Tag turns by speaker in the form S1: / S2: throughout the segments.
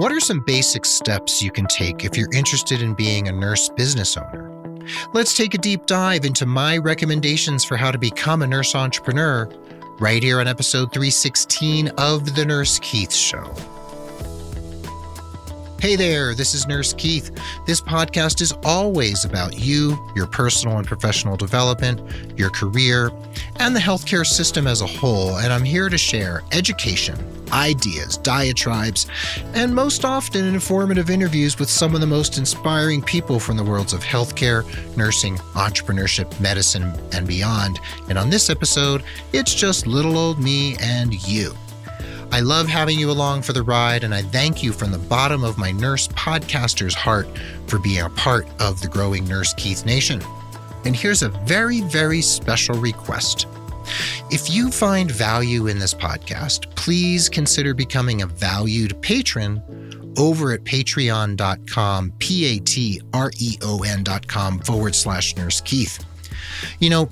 S1: What are some basic steps you can take if you're interested in being a nurse business owner? Let's take a deep dive into my recommendations for how to become a nurse entrepreneur right here on episode 316 of The Nurse Keith Show. Hey there, this is Nurse Keith. This podcast is always about you, your personal and professional development, your career, and the healthcare system as a whole. And I'm here to share education, ideas, diatribes, and most often informative interviews with some of the most inspiring people from the worlds of healthcare, nursing, entrepreneurship, medicine, and beyond. And on this episode, it's just little old me and you. I love having you along for the ride, and I thank you from the bottom of my nurse podcaster's heart for being a part of the growing Nurse Keith Nation. And here's a very, very special request. If you find value in this podcast, please consider becoming a valued patron over at patreon.com, P A T R E O N.com forward slash Nurse Keith. You know,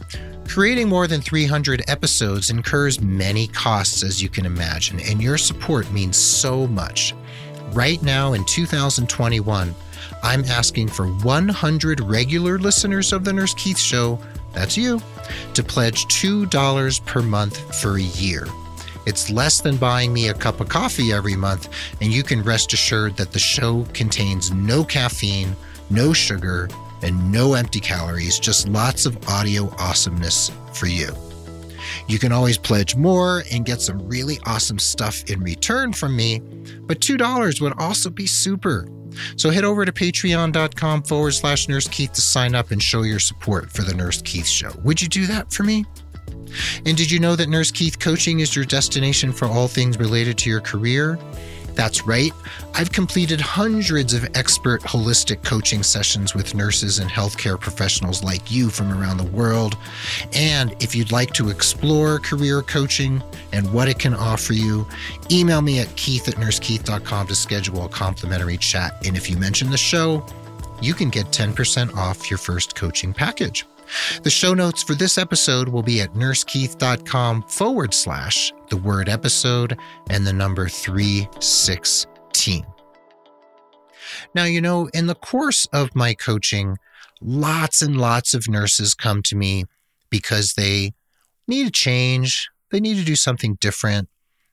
S1: Creating more than 300 episodes incurs many costs, as you can imagine, and your support means so much. Right now in 2021, I'm asking for 100 regular listeners of The Nurse Keith Show, that's you, to pledge $2 per month for a year. It's less than buying me a cup of coffee every month, and you can rest assured that the show contains no caffeine, no sugar, and no empty calories, just lots of audio awesomeness for you. You can always pledge more and get some really awesome stuff in return from me, but $2 would also be super. So head over to patreon.com forward slash Nurse Keith to sign up and show your support for the Nurse Keith Show. Would you do that for me? And did you know that Nurse Keith Coaching is your destination for all things related to your career? That's right. I've completed hundreds of expert holistic coaching sessions with nurses and healthcare professionals like you from around the world. And if you'd like to explore career coaching and what it can offer you, email me at keith at nursekeith.com to schedule a complimentary chat. And if you mention the show, you can get 10% off your first coaching package. The show notes for this episode will be at nursekeith.com forward slash the word episode and the number 316. Now, you know, in the course of my coaching, lots and lots of nurses come to me because they need a change, they need to do something different.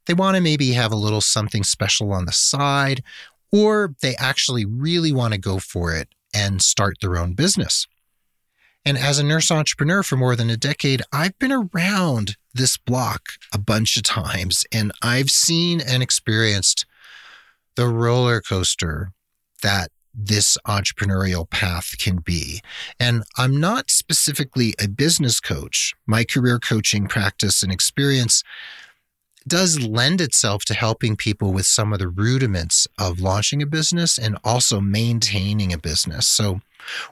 S1: They want to maybe have a little something special on the side, or they actually really want to go for it and start their own business. And as a nurse entrepreneur for more than a decade, I've been around this block a bunch of times and I've seen and experienced the roller coaster that this entrepreneurial path can be. And I'm not specifically a business coach. My career coaching practice and experience does lend itself to helping people with some of the rudiments of launching a business and also maintaining a business. So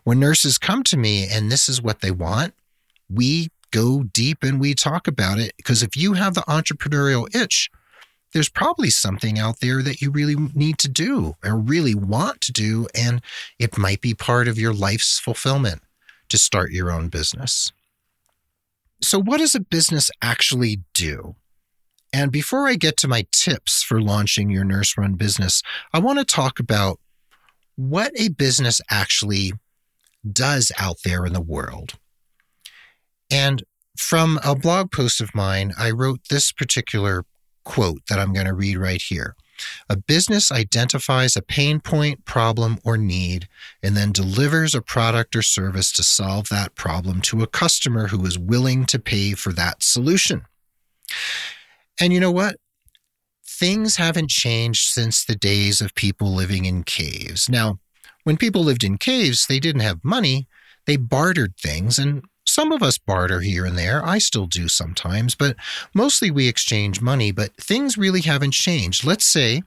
S1: when nurses come to me and this is what they want, we go deep and we talk about it because if you have the entrepreneurial itch, there's probably something out there that you really need to do or really want to do. And it might be part of your life's fulfillment to start your own business. So, what does a business actually do? And before I get to my tips for launching your nurse run business, I want to talk about what a business actually does out there in the world. And from a blog post of mine, I wrote this particular quote that I'm going to read right here. A business identifies a pain point, problem, or need, and then delivers a product or service to solve that problem to a customer who is willing to pay for that solution. And you know what? Things haven't changed since the days of people living in caves. Now, when people lived in caves, they didn't have money. They bartered things, and some of us barter here and there. I still do sometimes, but mostly we exchange money. But things really haven't changed. Let's say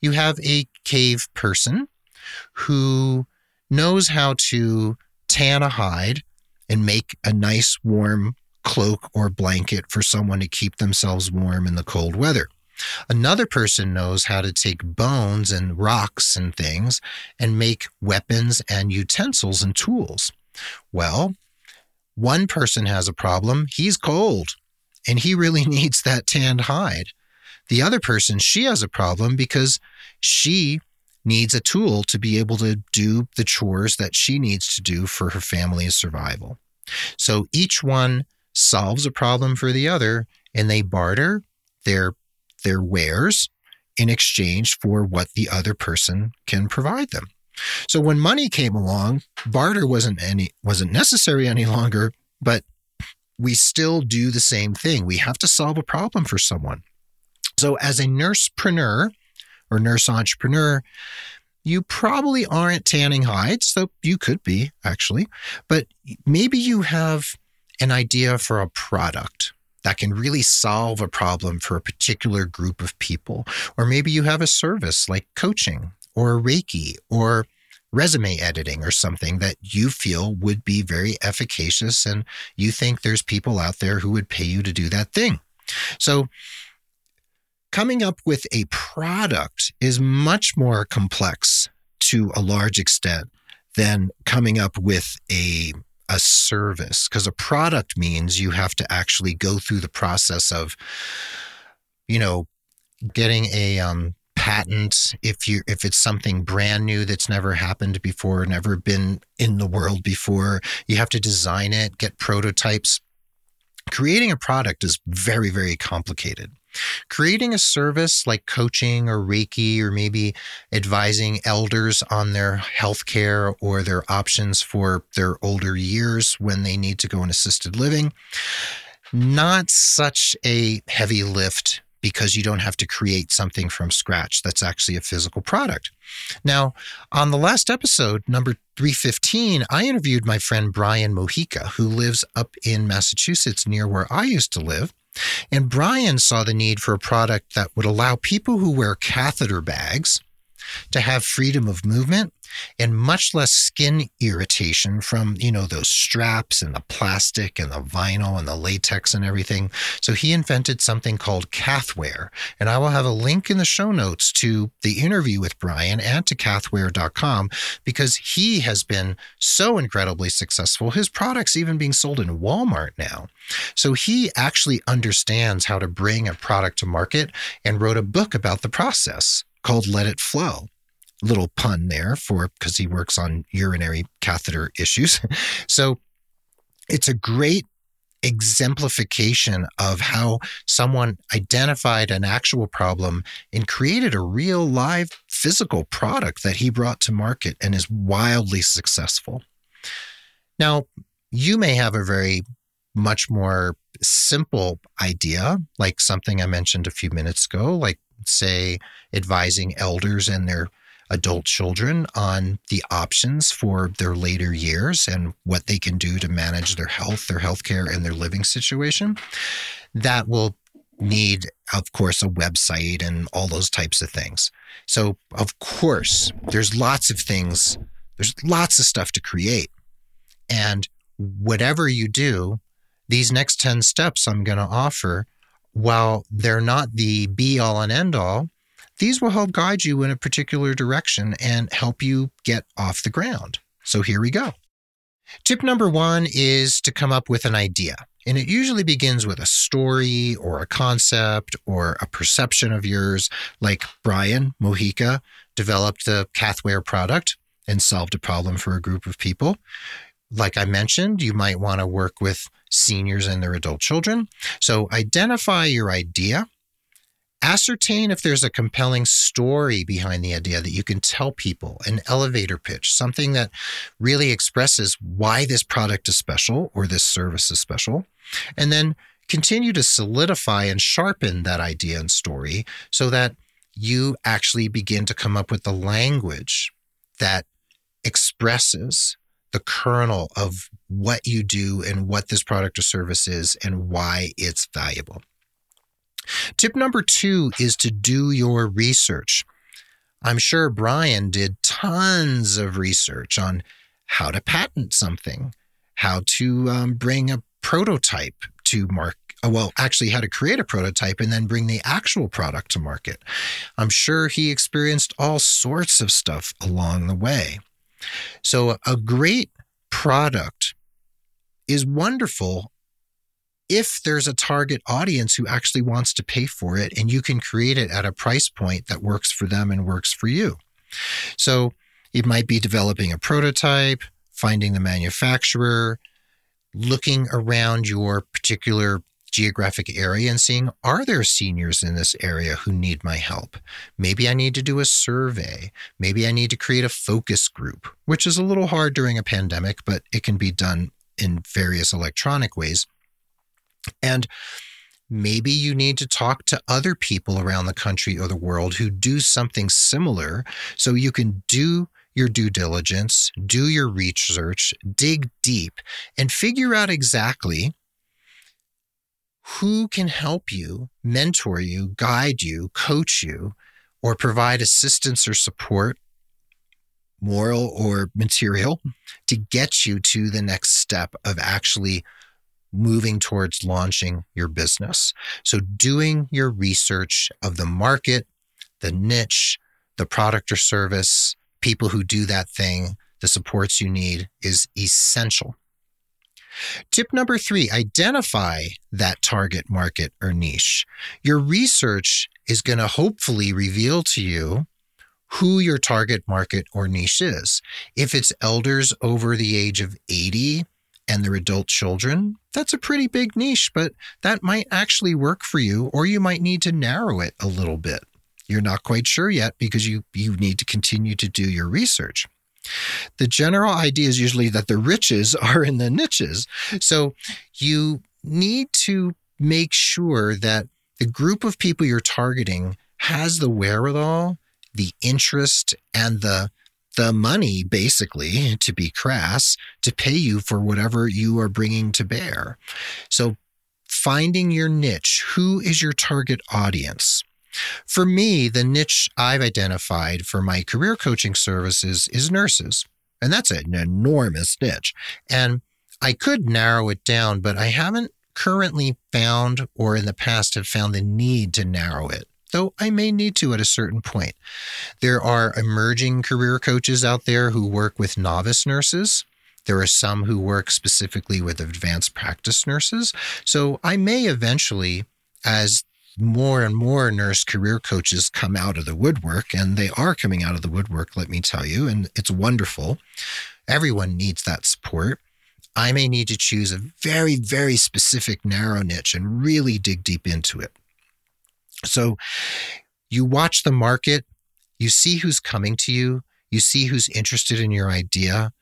S1: you have a cave person who knows how to tan a hide and make a nice warm cloak or blanket for someone to keep themselves warm in the cold weather. Another person knows how to take bones and rocks and things and make weapons and utensils and tools. Well, one person has a problem. He's cold and he really needs that tanned hide. the other person, she has a problem because she needs a tool to be able to do the chores that she needs to do for her family's survival. So each one solves a problem for the other and they barter their their wares in exchange for what the other person can provide them. So when money came along, barter wasn't any wasn't necessary any longer, but we still do the same thing. We have to solve a problem for someone. So as a nursepreneur or nurse entrepreneur, you probably aren't tanning hides, though you could be actually, but maybe you have an idea for a product that can really solve a problem for a particular group of people. Or maybe you have a service like coaching or Reiki or resume editing or something that you feel would be very efficacious and you think there's people out there who would pay you to do that thing. So coming up with a product is much more complex to a large extent than coming up with a a service because a product means you have to actually go through the process of you know getting a um, patent if you if it's something brand new that's never happened before never been in the world before. You have to design it get prototypes. Creating a product is very very complicated Creating a service like coaching or Reiki or maybe advising elders on their health care or their options for their older years when they need to go in assisted living, not such a heavy lift because you don't have to create something from scratch that's actually a physical product. Now, on the last episode, number 315, I interviewed my friend Brian Mojica, who lives up in Massachusetts near where I used to live. And Brian saw the need for a product that would allow people who wear catheter bags to have freedom of movement and much less skin irritation from, you know, those straps and the plastic and the vinyl and the latex and everything. So he invented something called Cathwear. And I will have a link in the show notes to the interview with Brian and to cathwear.com because he has been so incredibly successful. His products even being sold in Walmart now. So he actually understands how to bring a product to market and wrote a book about the process called Let It Flow. Little pun there for because he works on urinary catheter issues. so it's a great exemplification of how someone identified an actual problem and created a real live physical product that he brought to market and is wildly successful. Now, you may have a very much more simple idea, like something I mentioned a few minutes ago, like say, advising elders and their adult children on the options for their later years and what they can do to manage their health, their health care, and their living situation. That will need, of course, a website and all those types of things. So, of course, there's lots of things, there's lots of stuff to create. And whatever you do, these next 10 steps I'm going to offer while they're not the be all and end all, these will help guide you in a particular direction and help you get off the ground. So here we go. Tip number one is to come up with an idea. And it usually begins with a story or a concept or a perception of yours, like Brian Mojica developed the Cathwear product and solved a problem for a group of people. Like I mentioned, you might want to work with seniors and their adult children. So identify your idea. Ascertain if there's a compelling story behind the idea that you can tell people, an elevator pitch, something that really expresses why this product is special or this service is special. And then continue to solidify and sharpen that idea and story so that you actually begin to come up with the language that expresses the kernel of what you do and what this product or service is and why it's valuable. Tip number two is to do your research. I'm sure Brian did tons of research on how to patent something, how to um, bring a prototype to market. Uh, well, actually, how to create a prototype and then bring the actual product to market. I'm sure he experienced all sorts of stuff along the way. So, a great product is wonderful if there's a target audience who actually wants to pay for it and you can create it at a price point that works for them and works for you. So it might be developing a prototype, finding the manufacturer, looking around your particular geographic area and seeing are there seniors in this area who need my help? Maybe I need to do a survey. Maybe I need to create a focus group, which is a little hard during a pandemic, but it can be done in various electronic ways. And maybe you need to talk to other people around the country or the world who do something similar so you can do your due diligence, do your research, dig deep, and figure out exactly who can help you, mentor you, guide you, coach you, or provide assistance or support, moral or material, to get you to the next step of actually moving towards launching your business. So, doing your research of the market, the niche, the product or service, people who do that thing, the supports you need is essential. Tip number three identify that target market or niche. Your research is going to hopefully reveal to you who your target market or niche is. If it's elders over the age of 80 and their adult children, that's a pretty big niche, but that might actually work for you, or you might need to narrow it a little bit. You're not quite sure yet because you, you need to continue to do your research. The general idea is usually that the riches are in the niches. So you need to make sure that the group of people you're targeting has the wherewithal, the interest, and the the money, basically, to be crass, to pay you for whatever you are bringing to bear. So, finding your niche, who is your target audience? For me, the niche I've identified for my career coaching services is nurses. And that's an enormous niche. And I could narrow it down, but I haven't currently found or in the past have found the need to narrow it, though I may need to at a certain point. There are emerging career coaches out there who work with novice nurses. There are some who work specifically with advanced practice nurses. So I may eventually, as more and more nurse career coaches come out of the woodwork, and they are coming out of the woodwork, let me tell you, and it's wonderful. Everyone needs that support. I may need to choose a very, very specific narrow niche and really dig deep into it. So you watch the market, you see who's coming to you, you see who's interested in your idea.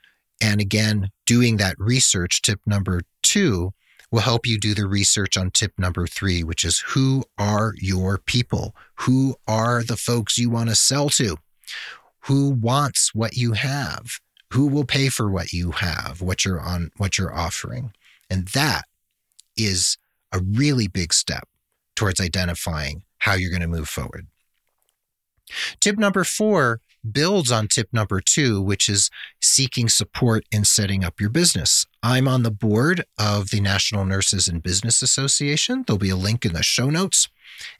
S1: And again, doing that research, tip number two, will help you do the research on tip number three, which is who are your people? Who are the folks you want to sell to? Who wants what you have? Who will pay for what you have, what you're on, what you're offering? And that is a really big step towards identifying how you're going to move forward. Tip number four builds on tip number two, which is seeking support in setting up your business. I'm on the board of the National Nurses in Business Association. There'll be a link in the show notes.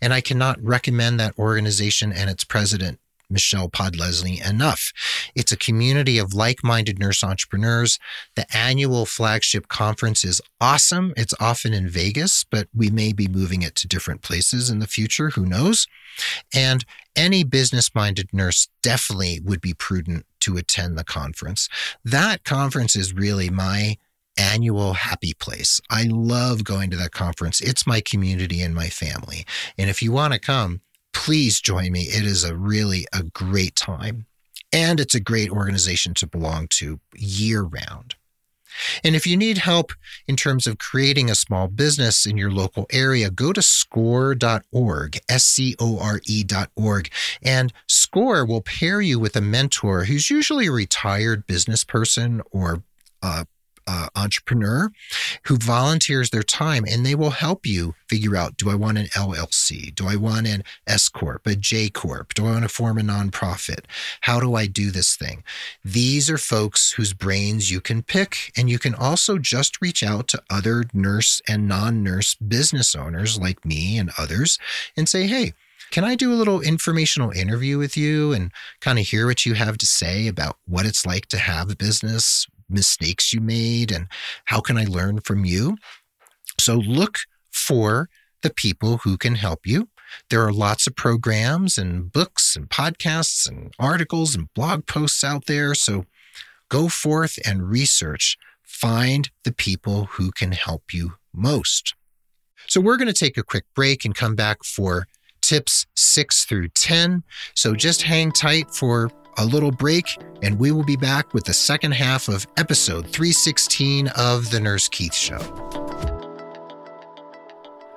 S1: And I cannot recommend that organization and its president, Michelle Podlesni enough. It's a community of like minded nurse entrepreneurs. The annual flagship conference is awesome. It's often in Vegas, but we may be moving it to different places in the future. Who knows? And any business minded nurse definitely would be prudent to attend the conference. That conference is really my annual happy place. I love going to that conference. It's my community and my family. And if you want to come, please join me. It is a really a great time. And it's a great organization to belong to year round. And if you need help in terms of creating a small business in your local area, go to score.org, S C O R E.org. And SCORE will pair you with a mentor who's usually a retired business person or a uh, entrepreneur who volunteers their time and they will help you figure out do I want an LLC? Do I want an S Corp, a J Corp? Do I want to form a nonprofit? How do I do this thing? These are folks whose brains you can pick. And you can also just reach out to other nurse and non nurse business owners like me and others and say, hey, can I do a little informational interview with you and kind of hear what you have to say about what it's like to have a business, mistakes you made and how can I learn from you? So look for the people who can help you. There are lots of programs and books and podcasts and articles and blog posts out there. So go forth and research. Find the people who can help you most. So we're going to take a quick break and come back for tips six through 10. So just hang tight for a little break, and we will be back with the second half of episode 316 of The Nurse Keith Show.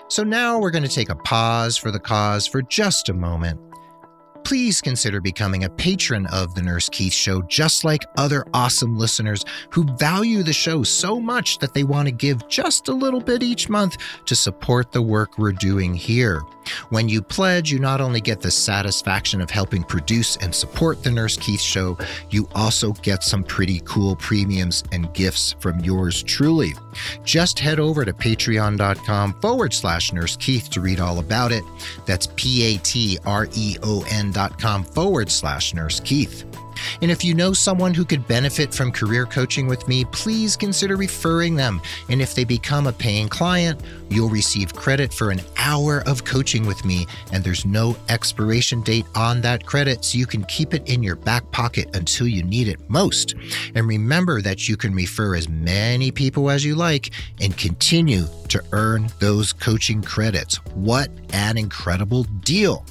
S1: So now we're going to take a pause for the cause for just a moment please consider becoming a patron of The Nurse Keith Show, just like other awesome listeners who value the show so much that they want to give just a little bit each month to support the work we're doing here. When you pledge, you not only get the satisfaction of helping produce and support The Nurse Keith Show, you also get some pretty cool premiums and gifts from yours truly. Just head over to patreon.com forward slash Nurse Keith to read all about it. That's P A T R E O N patreon.com forward slash nurse Keith. And if you know someone who could benefit from career coaching with me, please consider referring them. And if they become a paying client, you'll receive credit for an hour of coaching with me. And there's no expiration date on that credit, so you can keep it in your back pocket until you need it most. And remember that you can refer as many people as you like and continue to earn those coaching credits. What an incredible deal!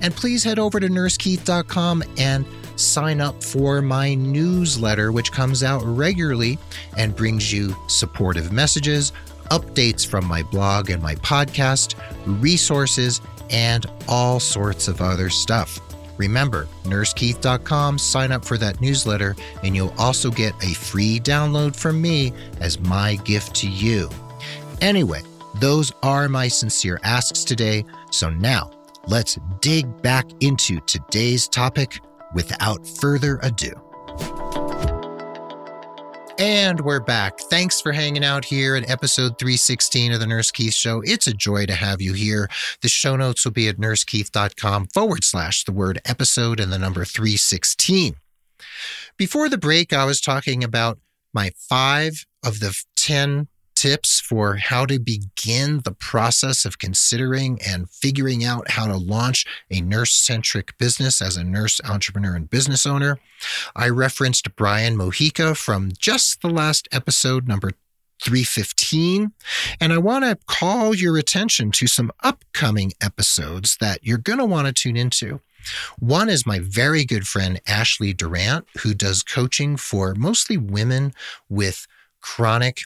S1: And please head over to nursekeith.com and sign up for my newsletter, which comes out regularly and brings you supportive messages, updates from my blog and my podcast, resources, and all sorts of other stuff. Remember, nursekeith.com, sign up for that newsletter, and you'll also get a free download from me as my gift to you. Anyway, those are my sincere asks today. So now, let's dig back into today's topic without further ado. And we're back. Thanks for hanging out here at episode 316 of the Nurse Keith Show. It's a joy to have you here. The show notes will be at nursekeith.com forward slash the word episode and the number 316. Before the break, I was talking about my five of the 10 tips for how to begin the process of considering and figuring out how to launch a nurse centric business as a nurse entrepreneur and business owner. I referenced Brian Mojica from just the last episode, number 315. And I want to call your attention to some upcoming episodes that you're going to want to tune into. One is my very good friend, Ashley Durant, who does coaching for mostly women with chronic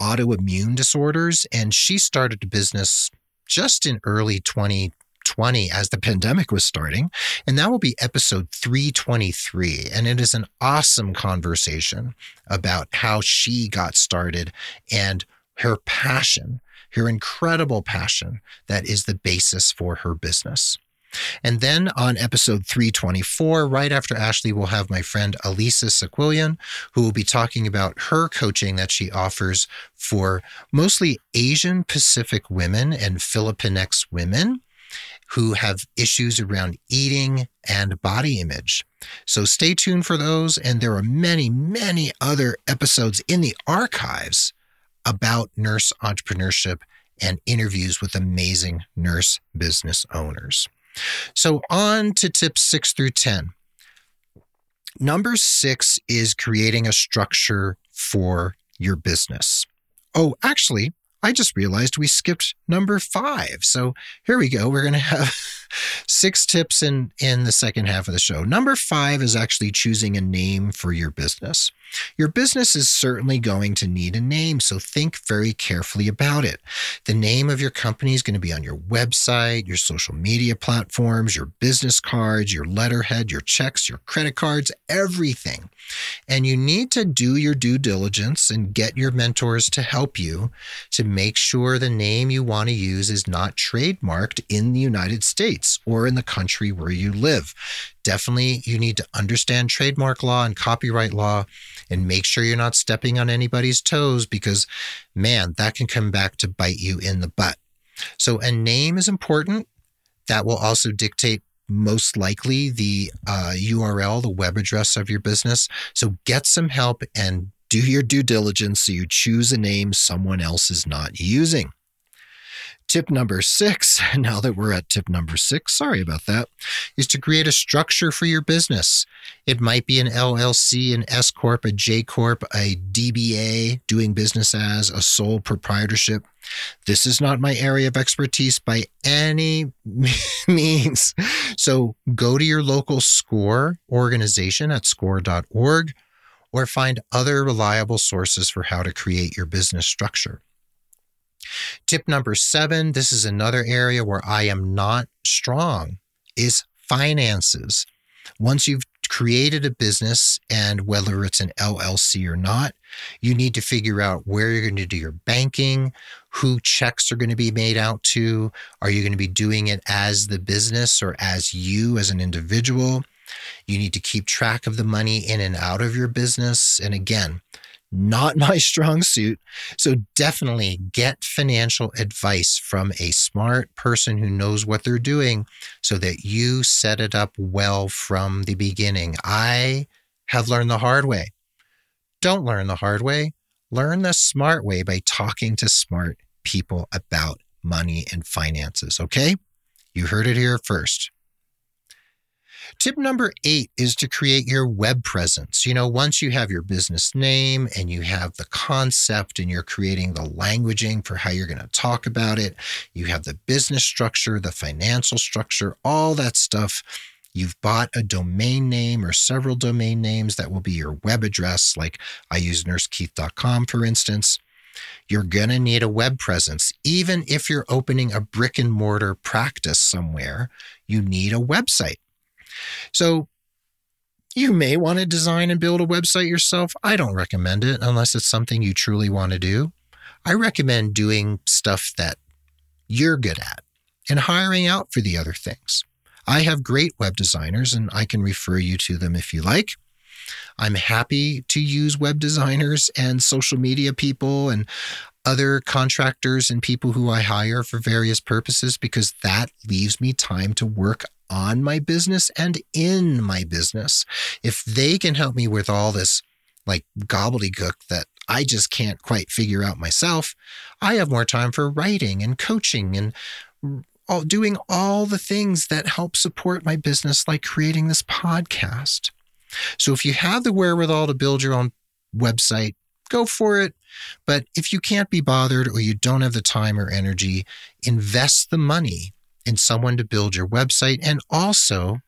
S1: autoimmune disorders. And she started a business just in early 2020 as the pandemic was starting. And that will be episode 323. And it is an awesome conversation about how she got started and her passion, her incredible passion that is the basis for her business. And then on episode 324, right after Ashley, we'll have my friend Elisa Sequillian, who will be talking about her coaching that she offers for mostly Asian Pacific women and Filipinx women who have issues around eating and body image. So stay tuned for those. And there are many, many other episodes in the archives about nurse entrepreneurship and interviews with amazing nurse business owners. So, on to tips six through 10. Number six is creating a structure for your business. Oh, actually, I just realized we skipped number five. So here we go. We're going to have six tips in, in the second half of the show. Number five is actually choosing a name for your business. Your business is certainly going to need a name, so think very carefully about it. The name of your company is going to be on your website, your social media platforms, your business cards, your letterhead, your checks, your credit cards, everything. And you need to do your due diligence and get your mentors to help you to make sure the name you want to use is not trademarked in the United States or in the country where you live. Definitely, you need to understand trademark law and copyright law and make sure you're not stepping on anybody's toes because, man, that can come back to bite you in the butt. So, a name is important. That will also dictate most likely the uh, URL, the web address of your business. So, get some help and Do your due diligence so you choose a name someone else is not using. Tip number six, now that we're at tip number six, sorry about that, is to create a structure for your business. It might be an LLC, an S Corp, a J Corp, a DBA, doing business as a sole proprietorship. This is not my area of expertise by any means. So go to your local SCORE organization at score.org or find other reliable sources for how to create your business structure. Tip number seven this is another area where I am not strong is finances. Once you've created a business and whether it's an LLC or not, you need to figure out where you're going to do your banking, who checks are going to be made out to. Are you going to be doing it as the business or as you as an individual? You need to keep track of the money in and out of your business. And again, not my strong suit. So definitely get financial advice from a smart person who knows what they're doing so that you set it up well from the beginning. I have learned the hard way. Don't learn the hard way. Learn the smart way by talking to smart people about money and finances. Okay? You heard it here first. Tip number eight is to create your web presence. You know, once you have your business name and you have the concept and you're creating the languaging for how you're going to talk about it, you have the business structure, the financial structure, all that stuff. You've bought a domain name or several domain names that will be your web address, like I use nursekeith.com, for instance. You're going to need a web presence. Even if you're opening a brick and mortar practice somewhere, you need a website. So you may want to design and build a website yourself. I don't recommend it unless it's something you truly want to do. I recommend doing stuff that you're good at and hiring out for the other things. I have great web designers and I can refer you to them if you like. I'm happy to use web designers and social media people and other contractors and people who I hire for various purposes because that leaves me time to work on my business and in my business. If they can help me with all this like gobbledygook that I just can't quite figure out myself, I have more time for writing and coaching and all, doing all the things that help support my business, like creating this podcast. So if you have the wherewithal to build your own website, go for it. But if you can't be bothered or you don't have the time or energy, invest the money in someone to build your website. And also,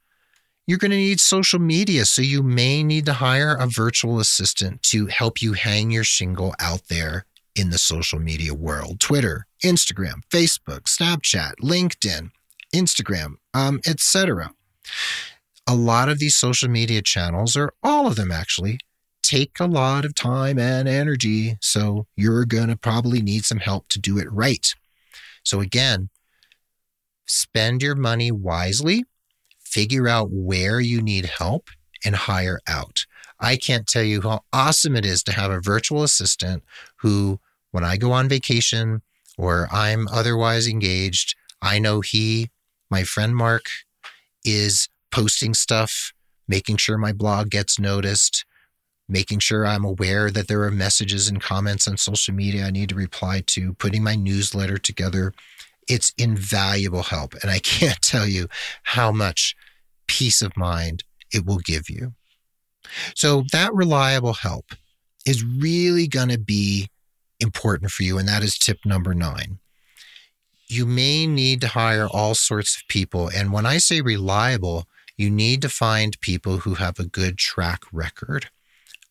S1: you're going to need social media. So you may need to hire a virtual assistant to help you hang your shingle out there in the social media world Twitter, Instagram, Facebook, Snapchat, LinkedIn, Instagram, um, etc. A lot of these social media channels, or all of them actually, take a lot of time and energy. So you're going to probably need some help to do it right. So again, spend your money wisely, figure out where you need help, and hire out. I can't tell you how awesome it is to have a virtual assistant who, when I go on vacation or I'm otherwise engaged, I know he, my friend Mark, is posting stuff, making sure my blog gets noticed, making sure I'm aware that there are messages and comments on social media I need to reply to, putting my newsletter together, it's invaluable help. And I can't tell you how much peace of mind it will give you. So, that reliable help is really going to be important for you. And that is tip number nine. You may need to hire all sorts of people. And when I say reliable, you need to find people who have a good track record.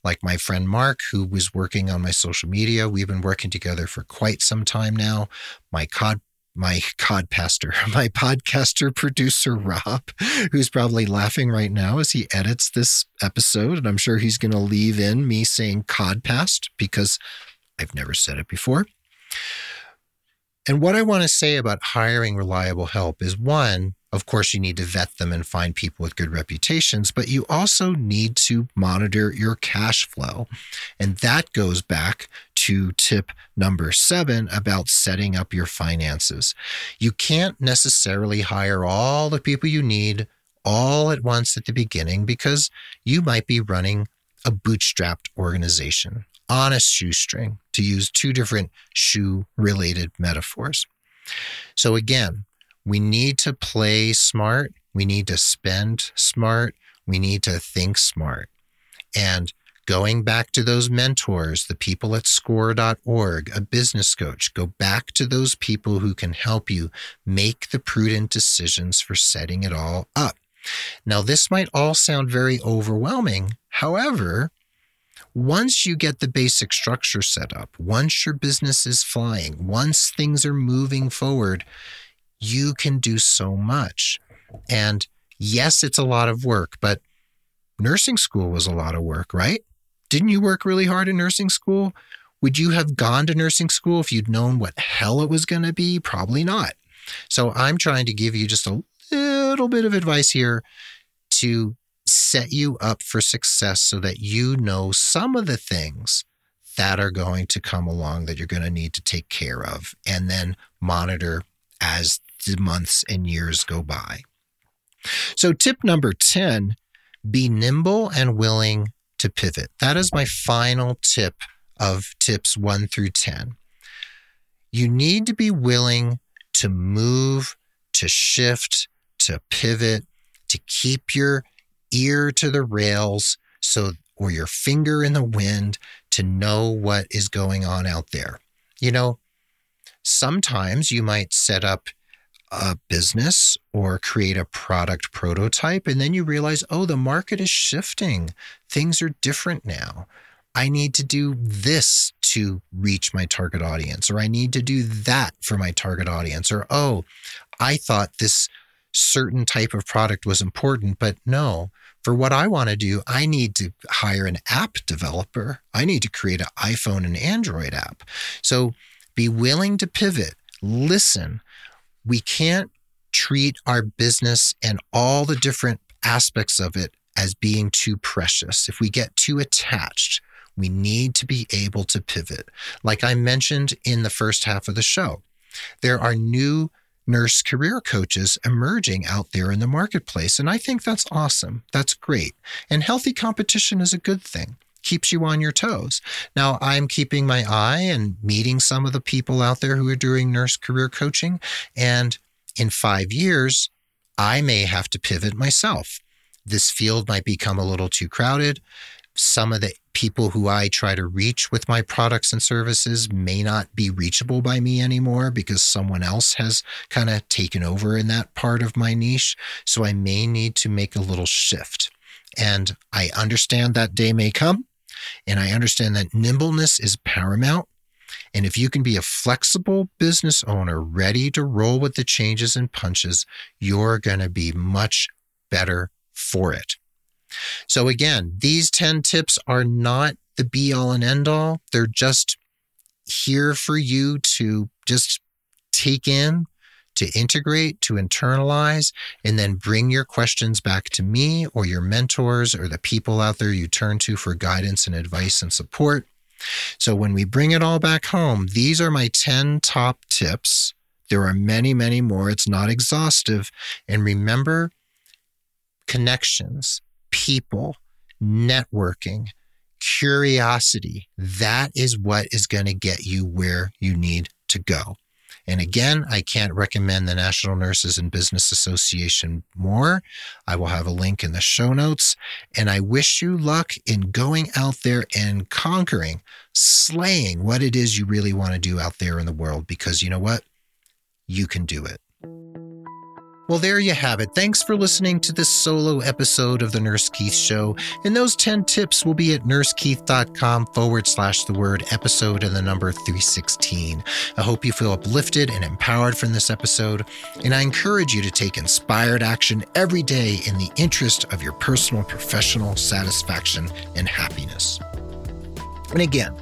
S1: Like my friend Mark, who was working on my social media. We've been working together for quite some time now. My cod my codpaster, my podcaster producer, Rob, who's probably laughing right now as he edits this episode. And I'm sure he's going to leave in me saying codpast because I've never said it before. And what I want to say about hiring reliable help is one, of course, you need to vet them and find people with good reputations, but you also need to monitor your cash flow. And that goes back to tip number seven about setting up your finances. You can't necessarily hire all the people you need all at once at the beginning because you might be running a bootstrapped organization. on a shoestring, to use two different shoe related metaphors. So, again, we need to play smart. We need to spend smart. We need to think smart. And going back to those mentors, the people at score.org, a business coach, go back to those people who can help you make the prudent decisions for setting it all up. Now, this might all sound very overwhelming. However, once you get the basic structure set up, once your business is flying, once things are moving forward, you can do so much. And yes, it's a lot of work, but nursing school was a lot of work, right? Didn't you work really hard in nursing school? Would you have gone to nursing school if you'd known what hell it was going to be? Probably not. So I'm trying to give you just a little bit of advice here to set you up for success so that you know some of the things that are going to come along that you're going to need to take care of and then monitor as months and years go by. So, tip number 10 be nimble and willing to pivot. That is my final tip of tips one through 10. You need to be willing to move, to shift, to pivot, to keep your ear to the rails so or your finger in the wind to know what is going on out there. You know, sometimes you might set up a business or create a product prototype. And then you realize, oh, the market is shifting. Things are different now. I need to do this to reach my target audience, or I need to do that for my target audience, or oh, I thought this certain type of product was important, but no, for what I want to do, I need to hire an app developer. I need to create an iPhone and Android app. So be willing to pivot, listen, we can't treat our business and all the different aspects of it as being too precious. If we get too attached, we need to be able to pivot. Like I mentioned in the first half of the show, there are new nurse career coaches emerging out there in the marketplace. And I think that's awesome. That's great. And healthy competition is a good thing keeps you on your toes. Now, I'm keeping my eye and meeting some of the people out there who are doing nurse career coaching. And in five years, I may have to pivot myself. This field might become a little too crowded. Some of the people who I try to reach with my products and services may not be reachable by me anymore because someone else has kind of taken over in that part of my niche. So I may need to make a little shift. And I understand that day may come. And I understand that nimbleness is paramount. And if you can be a flexible business owner ready to roll with the changes and punches, you're going to be much better for it. So, again, these 10 tips are not the be all and end all. They're just here for you to just take in to integrate, to internalize, and then bring your questions back to me or your mentors or the people out there you turn to for guidance and advice and support. So when we bring it all back home, these are my 10 top tips. There are many, many more. It's not exhaustive. And remember connections, people, networking, curiosity. That is what is going to get you where you need to go. And again, I can't recommend the National Nurses in Business Association more. I will have a link in the show notes. And I wish you luck in going out there and conquering, slaying what it is you really want to do out there in the world, because you know what? You can do it. Well, there you have it. Thanks for listening to this solo episode of The Nurse Keith Show. And those 10 tips will be at nursekeith.com forward slash the word episode and the number 316. I hope you feel uplifted and empowered from this episode. And I encourage you to take inspired action every day in the interest of your personal professional satisfaction and happiness. And again,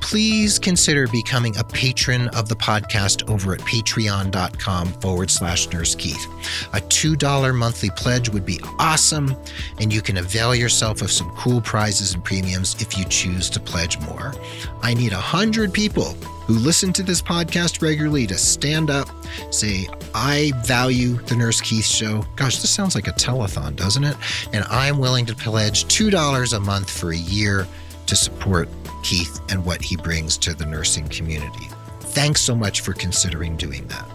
S1: please consider becoming a patron of the podcast over at patreon.com forward slash nurse Keith. A $2 monthly pledge would be awesome, and you can avail yourself of some cool prizes and premiums if you choose to pledge more. I need 100 people who listen to this podcast regularly to stand up, say, I value the Nurse Keith show. Gosh, this sounds like a telethon, doesn't it? And I'm willing to pledge $2 a month for a year to support Keith and what he brings to the nursing community. Thanks so much for considering doing that.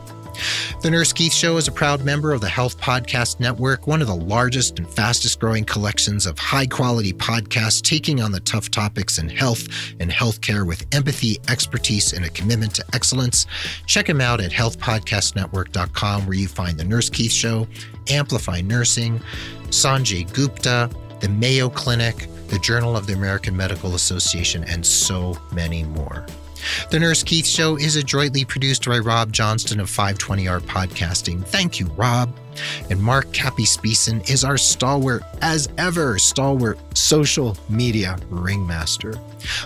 S1: The Nurse Keith Show is a proud member of the Health Podcast Network, one of the largest and fastest growing collections of high quality podcasts taking on the tough topics in health and healthcare with empathy, expertise, and a commitment to excellence. Check them out at healthpodcastnetwork.com, where you find The Nurse Keith Show, Amplify Nursing, Sanjay Gupta, the Mayo Clinic, the Journal of the American Medical Association, and so many more. The Nurse Keith Show is adroitly produced by Rob Johnston of 520R Podcasting. Thank you, Rob. And Mark Cappy Speeson is our stalwart, as ever, stalwart social media ringmaster.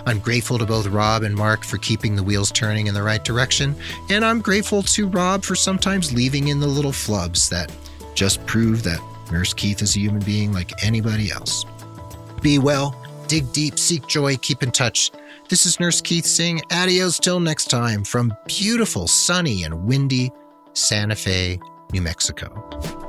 S1: I'm grateful to both Rob and Mark for keeping the wheels turning in the right direction, and I'm grateful to Rob for sometimes leaving in the little flubs that just prove that Nurse Keith is a human being like anybody else. Be well, dig deep, seek joy, keep in touch. This is Nurse Keith saying adios till next time from beautiful, sunny, and windy Santa Fe, New Mexico.